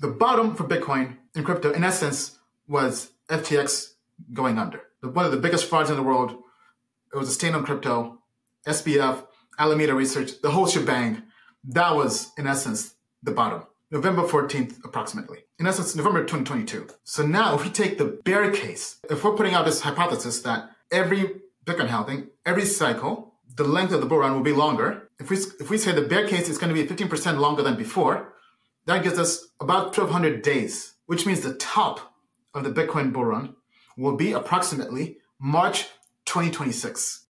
The bottom for Bitcoin in crypto, in essence, was FTX going under. One of the biggest frauds in the world. It was a stain on crypto, SBF, Alameda Research, the whole shebang. That was, in essence, the bottom. November 14th, approximately. In essence, November 2022. So now, if we take the bear case, if we're putting out this hypothesis that every Bitcoin halving, every cycle, the length of the bull run will be longer. If we, if we say the bear case is going to be 15% longer than before, that gives us about 1200 days, which means the top of the Bitcoin bull run will be approximately March 2026.